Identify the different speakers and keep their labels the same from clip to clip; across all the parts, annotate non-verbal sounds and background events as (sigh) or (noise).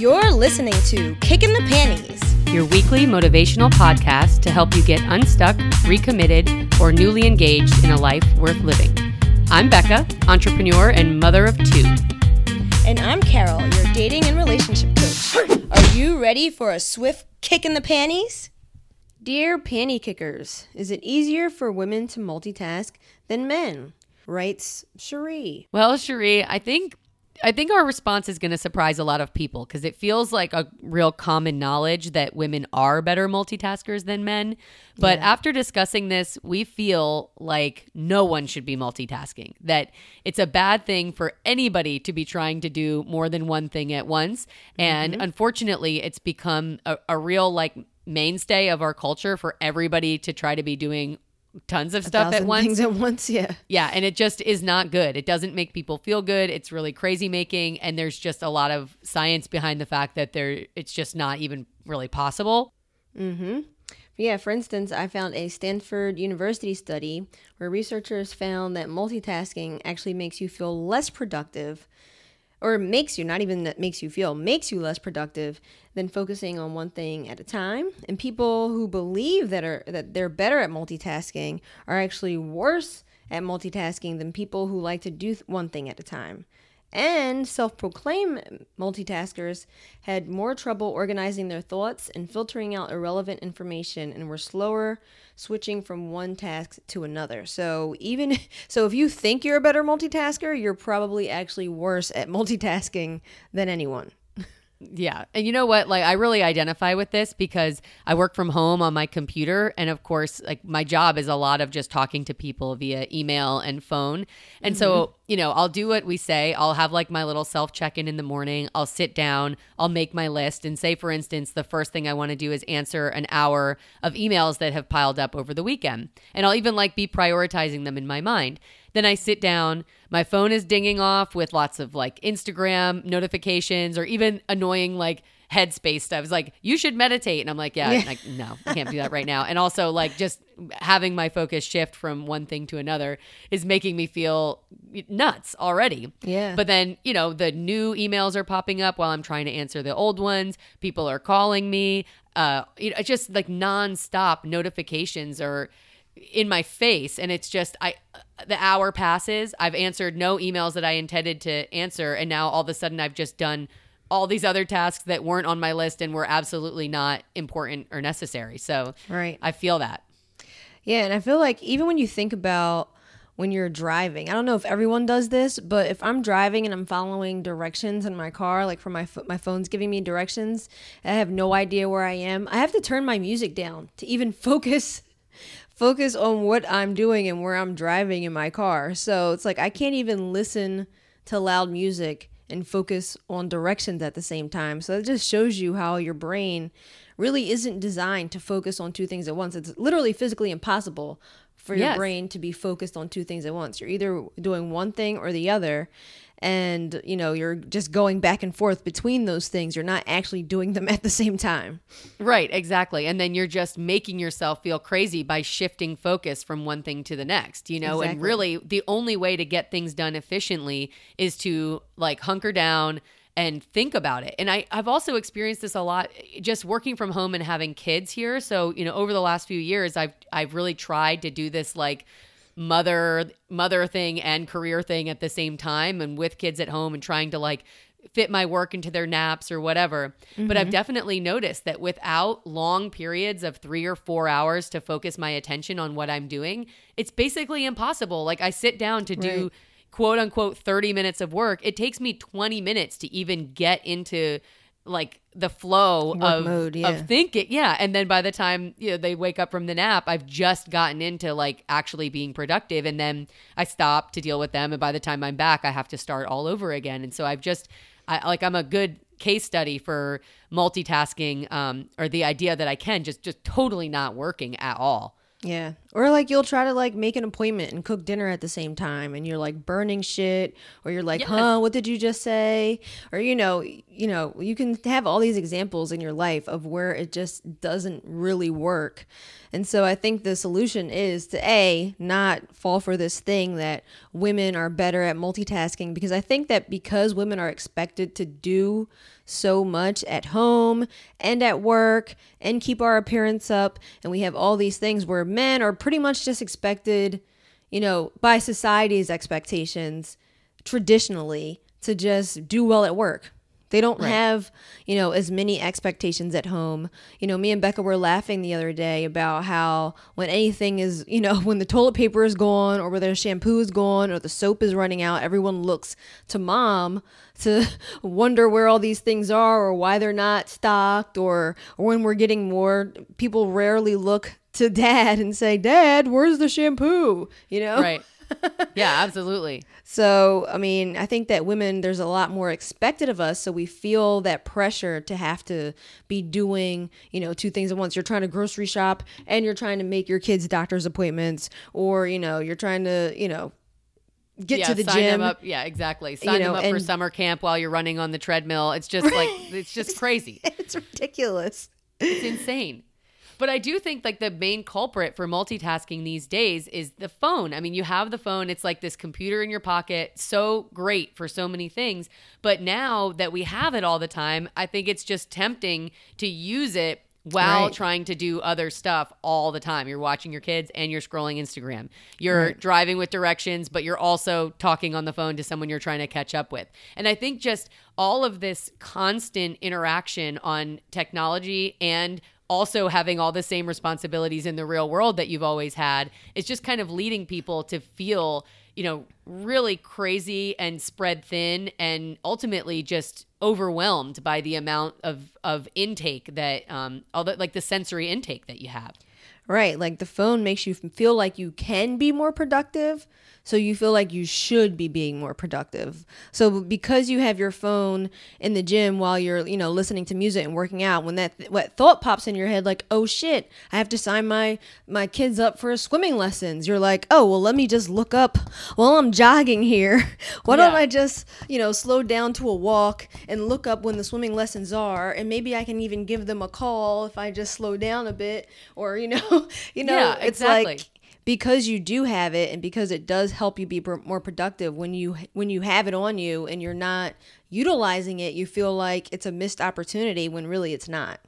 Speaker 1: You're listening to Kicking the Panties.
Speaker 2: your weekly motivational podcast to help you get unstuck, recommitted, or newly engaged in a life worth living. I'm Becca, entrepreneur and mother of two.
Speaker 1: And I'm Carol, your dating and relationship coach. Are you ready for a swift kick in the panties? Dear panty kickers, is it easier for women to multitask than men? Writes Cherie.
Speaker 2: Well, Cherie, I think I think our response is going to surprise a lot of people because it feels like a real common knowledge that women are better multitaskers than men. But
Speaker 1: Yeah.
Speaker 2: after discussing this, we feel like no one should be multitasking, that it's a bad thing for anybody to be trying to do more than one thing at once. And mm-hmm. unfortunately, it's become a, a real like mainstay of our culture for everybody to try to be doing tons of stuff at once.
Speaker 1: Things at once, yeah.
Speaker 2: Yeah, and it just is not good. It doesn't make people feel good. It's really crazy making and there's just a lot of science behind the fact that there it's just not even really possible. Mhm.
Speaker 1: Yeah, for instance, I found a Stanford University study where researchers found that multitasking actually makes you feel less productive, or makes you, not even that makes you feel, makes you less productive than focusing on one thing at a time. And people who believe that are that they're better at multitasking are actually worse at multitasking than people who like to do one thing at a time. And self proclaimed multitaskers had more trouble organizing their thoughts and filtering out irrelevant information and were slower switching from one task to another. So, even (laughs) so, if you think you're a better multitasker, you're probably actually worse at multitasking than anyone.
Speaker 2: Yeah. And you know what? Like, I really identify with this because I work from home on my computer. And of course, like, my job is a lot of just talking to people via email and phone. And so, mm-hmm. you know, I'll do what we say. I'll have like my little self check in in the morning. I'll sit down, I'll make my list. And say, for instance, the first thing I want to do is answer an hour of emails that have piled up over the weekend. And I'll even like be prioritizing them in my mind. Then I sit down, my phone is dinging off with lots of like Instagram notifications or even annoying like headspace stuff. It's like, you should meditate. And I'm like, yeah,
Speaker 1: Yeah.
Speaker 2: like, no, I can't do that right now. And also, like, just having my focus shift from one thing to another is making me feel nuts already.
Speaker 1: Yeah.
Speaker 2: But then, you know, the new emails are popping up while I'm trying to answer the old ones. People are calling me. Uh, you know, it's just like nonstop notifications are in my face and it's just i the hour passes i've answered no emails that i intended to answer and now all of a sudden i've just done all these other tasks that weren't on my list and were absolutely not important or necessary so
Speaker 1: Right.
Speaker 2: i feel that
Speaker 1: Yeah, and I feel like even when you think about when you're driving, I don't know if everyone does this, but if I'm driving and I'm following directions in my car, like for my ph- my phone's giving me directions, I have no idea where I am. I have to turn my music down to even (laughs) focus focus on what I'm doing and where I'm driving in my car. So it's like I can't even listen to loud music and focus on directions at the same time. So it just shows you how your brain really isn't designed to focus on two things at once. It's literally physically impossible for your
Speaker 2: Yes.
Speaker 1: brain to be focused on two things at once. You're either doing one thing or the other. And you know, you're just going back and forth between those things. You're not actually doing them (laughs) at the same time.
Speaker 2: right exactly and then you're just making yourself feel crazy by shifting focus from one thing to the next you know and really the only way to get things done efficiently is to like hunker down and think about it. And I, I've also experienced this a lot just working from home and having kids here. So, you know, over the last few years, I've I've really tried to do this like mother mother thing and career thing at the same time and with kids at home and trying to like fit my work into their naps or whatever. But I've mm-hmm. definitely noticed that without long periods of 3 or 4 hours to focus my attention on what I'm doing, it's basically impossible. Like I sit down to do
Speaker 1: Right.
Speaker 2: quote unquote 30 minutes of work, it takes me 20 minutes to even get into like the flow
Speaker 1: Work
Speaker 2: of,
Speaker 1: mode, yeah.
Speaker 2: of thinking. Yeah. And then by the time you know, they wake up from the nap, I've just gotten into like actually being productive. And then I stop to deal with them. And by the time I'm back, I have to start all over again. And so I've just, I like, I'm a good case study for multitasking um, or the idea that I can just, just totally not working at all.
Speaker 1: Yeah. Or like you'll try to like make an appointment and cook dinner at the same time and you're like burning shit or you're like,
Speaker 2: Yes.
Speaker 1: "Huh, what did you just say?" Or you know, you know, you can have all these examples in your life of where it just doesn't really work. And so I think the solution is to A, not fall for this thing that women are better at multitasking because I think that because women are expected to do so much at home and at work and keep our appearance up. And we have all these things where men are pretty much just expected, you know, by society's expectations traditionally to just do well at work. They don't
Speaker 2: Right.
Speaker 1: have, you know, as many expectations at home. You know, me and Becca were laughing the other day about how when anything is, (laughs) you know, when the toilet paper is gone or whether the shampoo is gone or the soap is running out, everyone looks to mom to (laughs) wonder where all these things are or why they're not stocked or, or when we're getting more. People rarely look to (laughs) dad and say, Dad, where's the shampoo? You know?
Speaker 2: Right. Yeah, absolutely.
Speaker 1: So, I mean, I think that women, there's a lot more expected of us. So we feel that pressure to have to be doing, you know, two things at once. You're trying to grocery shop and you're trying to make your kids' doctor's appointments, or, you know, you're trying to, you know, get
Speaker 2: yeah,
Speaker 1: to the
Speaker 2: sign
Speaker 1: gym.
Speaker 2: them up. Yeah, exactly. Sign
Speaker 1: know,
Speaker 2: them up for summer camp while you're running on the treadmill. It's just like it's just (laughs) crazy.
Speaker 1: It's ridiculous.
Speaker 2: It's insane. But I do think like the main culprit for multitasking these days is the phone. I mean, you have the phone, it's like this computer in your pocket, so great for so many things. But now that we have it all the time, I think it's just tempting to use it while
Speaker 1: Right.
Speaker 2: trying to do other stuff all the time. You're watching your kids and you're scrolling Instagram. You're driving with directions, but you're also talking on the phone to someone you're trying to catch up with. And I think just all of this constant interaction on technology and also having all the same responsibilities in the real world that you've always had. Is just kind of leading people to feel you know really crazy and spread thin and ultimately just overwhelmed by the amount of of intake that um all the like the sensory intake that you have
Speaker 1: Right. Like the phone makes you feel like you can be more productive. So you feel like you should be being more productive. So because you have your phone in the gym while you're, you know, listening to music and working out, when that what thought pops in your head like, "Oh shit, I have to sign my my kids up for swimming lessons." You're like, "Oh, well, let me just look up while I'm jogging here. (laughs) Why don't I just, you know, slow down to a walk and look up when the swimming lessons are and maybe I can even give them a call if I just slow down a bit or, you know, (laughs) you know,
Speaker 2: Yeah,
Speaker 1: it's
Speaker 2: exactly.
Speaker 1: like because you do have it and because it does help you be more productive when you when you have it on you and you're not utilizing it, you feel like it's a missed opportunity when really it's not.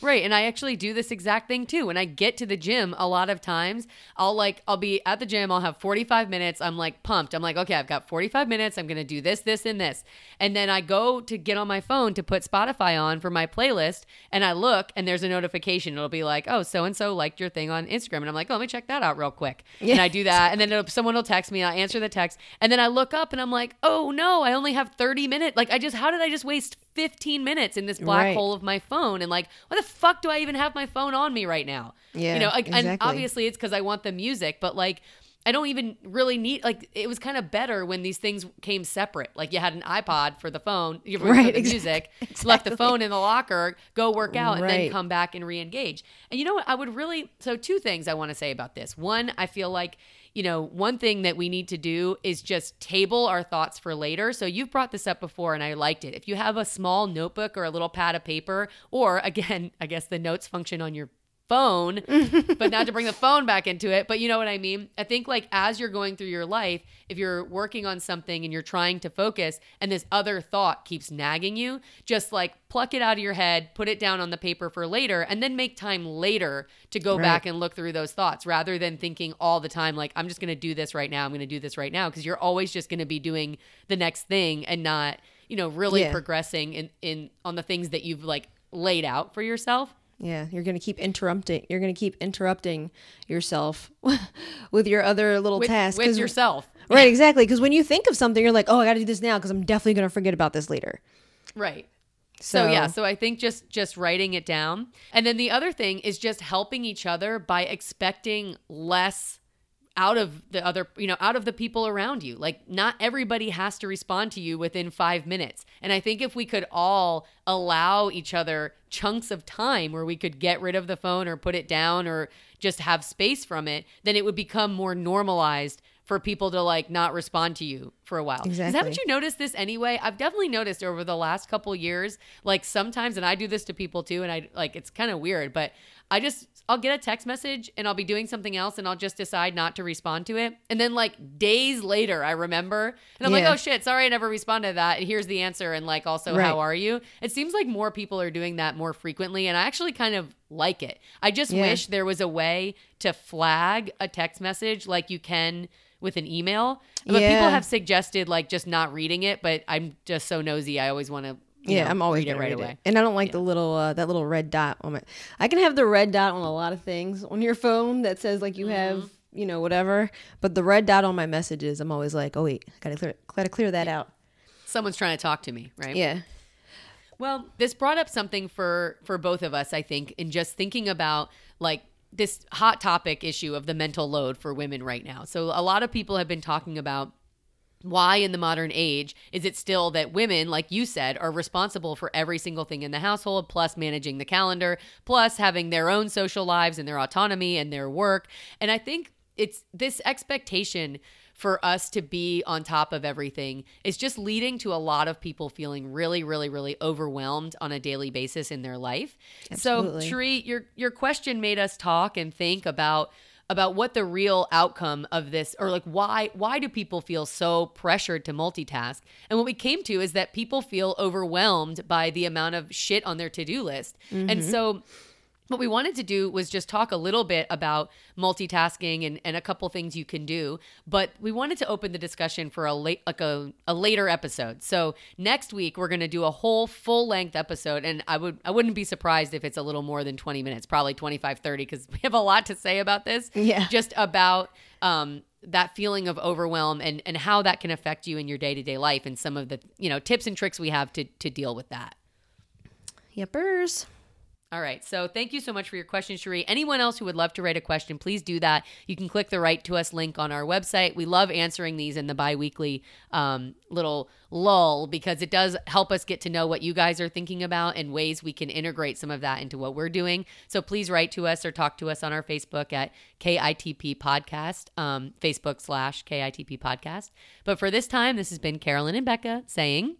Speaker 2: Right. And I actually do this exact thing too. When I get to the gym, a lot of times I'll like, I'll be at the gym, I'll have 45 minutes. I'm like pumped. I'm like, okay, I've got 45 minutes. I'm going to do this, this, and this. And then I go to get on my phone to put Spotify on for my playlist. And I look and there's a notification. It'll be like, oh, so and so liked your thing on Instagram. And I'm like, oh, let me check that out real quick. Yeah. And I do that. And then it'll, someone will text me I answer the text. And then I look up and I'm like, oh no, I only have 30 minutes. Like, I just, how did I just waste 15 minutes in this black
Speaker 1: Right.
Speaker 2: hole of my phone? And like, why the fuck do I even have my phone on me right now?
Speaker 1: Yeah,
Speaker 2: You know, like, and obviously it's because I want the music, but like, I don't even really need like it was kind of better when these things came separate. Like you had an iPod for the phone, for
Speaker 1: Right,
Speaker 2: the music, (laughs) left the phone in the locker, go work out, and then come back and re-engage. And you know what? I would really so two things I want to say about this. One, I feel like you know one thing that we need to do is just table our thoughts for later. So you've brought this up before, and I liked it. If you have a small notebook or a little pad of paper, or again, (laughs) I guess the notes function on your phone, (laughs) but not to bring the phone back into it. But you know what I mean? I think like as you're going through your life, if you're working on something and you're trying to focus and this other thought keeps nagging you, just like pluck it out of your head, put it down on the paper for later, and then make time later to go
Speaker 1: Right.
Speaker 2: back and look through those thoughts rather than thinking all the time like I'm just going to do this right now, I'm going to do this right now because you're always just going to be doing the next thing and not, you know, really
Speaker 1: Yeah.
Speaker 2: progressing in in on the things that you've like laid out for yourself.
Speaker 1: Yeah, you're going to keep interrupting. You're going to keep interrupting yourself (laughs) with your other little
Speaker 2: With,
Speaker 1: tasks.
Speaker 2: with yourself. (laughs)
Speaker 1: Right, exactly. Because when you think of something, you're like, oh, I got to do this now because I'm definitely going to forget about this later.
Speaker 2: Right. So, yeah, so I think just just writing it down. And then the other thing is just helping each other by expecting less out of the other, you know, out of the people around you. Like not everybody has to respond to you within 5 minutes. And I think if we could all allow each other chunks of time where we could get rid of the phone or put it down or just have space from it, then it would become more normalized for people to like not respond to you for a while. Is that
Speaker 1: Exactly.
Speaker 2: what you noticed this anyway? I've definitely noticed over the last couple years, like sometimes, and I do this to people too, and I like it's kind of weird, but I just I'll get a text message and I'll be doing something else and I'll just decide not to respond to it. And then like days later I remember and I'm
Speaker 1: Yeah.
Speaker 2: like, oh shit, sorry I never responded to that. And here's the answer and like also
Speaker 1: Right.
Speaker 2: how are you? It seems like more people are doing that more frequently and I actually kind of like it. I just
Speaker 1: Yeah.
Speaker 2: wish there was a way to flag a text message like you can with an email. But people have suggested like just not reading it, but I'm just so nosy. I always want to
Speaker 1: Yeah, I'm always
Speaker 2: read it right
Speaker 1: read
Speaker 2: away.
Speaker 1: And I don't like the little uh, that little red dot on my. I can have the red dot on a lot of things on your phone that says like you
Speaker 2: Mm-hmm.
Speaker 1: have you know whatever, but the red dot on my messages, I'm always like, oh wait, gotta clear, gotta clear that out.
Speaker 2: Someone's trying to talk to me, right?
Speaker 1: Yeah,
Speaker 2: Well, this brought up something for for both of us, I think, in just thinking about like this hot topic issue of the mental load for women right now. So a lot of people have been talking about why in the modern age is it still that women like you said are responsible for every single thing in the household plus managing the calendar plus having their own social lives and their autonomy and their work and i think it's this expectation for us to be on top of everything is just leading to a lot of people feeling really really really overwhelmed on a daily basis in their life
Speaker 1: Absolutely.
Speaker 2: so Cherie your your question made us talk and think about about what the real outcome of this or like why why do people feel so pressured to multitask? And what we came to is that people feel overwhelmed by the amount of shit on their to-do list. And mm-hmm. so what we wanted to do was just talk a little bit about multitasking and, and a couple things you can do but we wanted to open the discussion for a late like a, a later episode so next week we're going to do a whole full length episode and i would i wouldn't be surprised if it's a little more than 20 minutes probably 25 30 because (laughs) we have a lot to say about this
Speaker 1: Yeah.
Speaker 2: just about um that feeling of overwhelm and and how that can affect you in your day-to-day life and some of the you know tips and tricks we have to to deal with that
Speaker 1: yepers.
Speaker 2: All right. So thank you so much for your question, Cherie. Anyone else who would love to write a question, please do that. You can click the Write to Us link on our website. We love answering these in the bi weekly um, little lull because it does help us get to know what you guys are thinking about and ways we can integrate some of that into what we're doing. So please write to us or talk to us on our Facebook at KITP Podcast, um, Facebook slash KITP Podcast. But for this time, this has been Carolyn and Becca saying,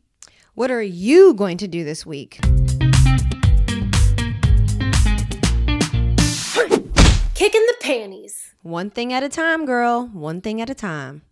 Speaker 1: What are you going to do this week?
Speaker 3: Kicking the panties.
Speaker 1: One thing at a time, girl. One thing at a time.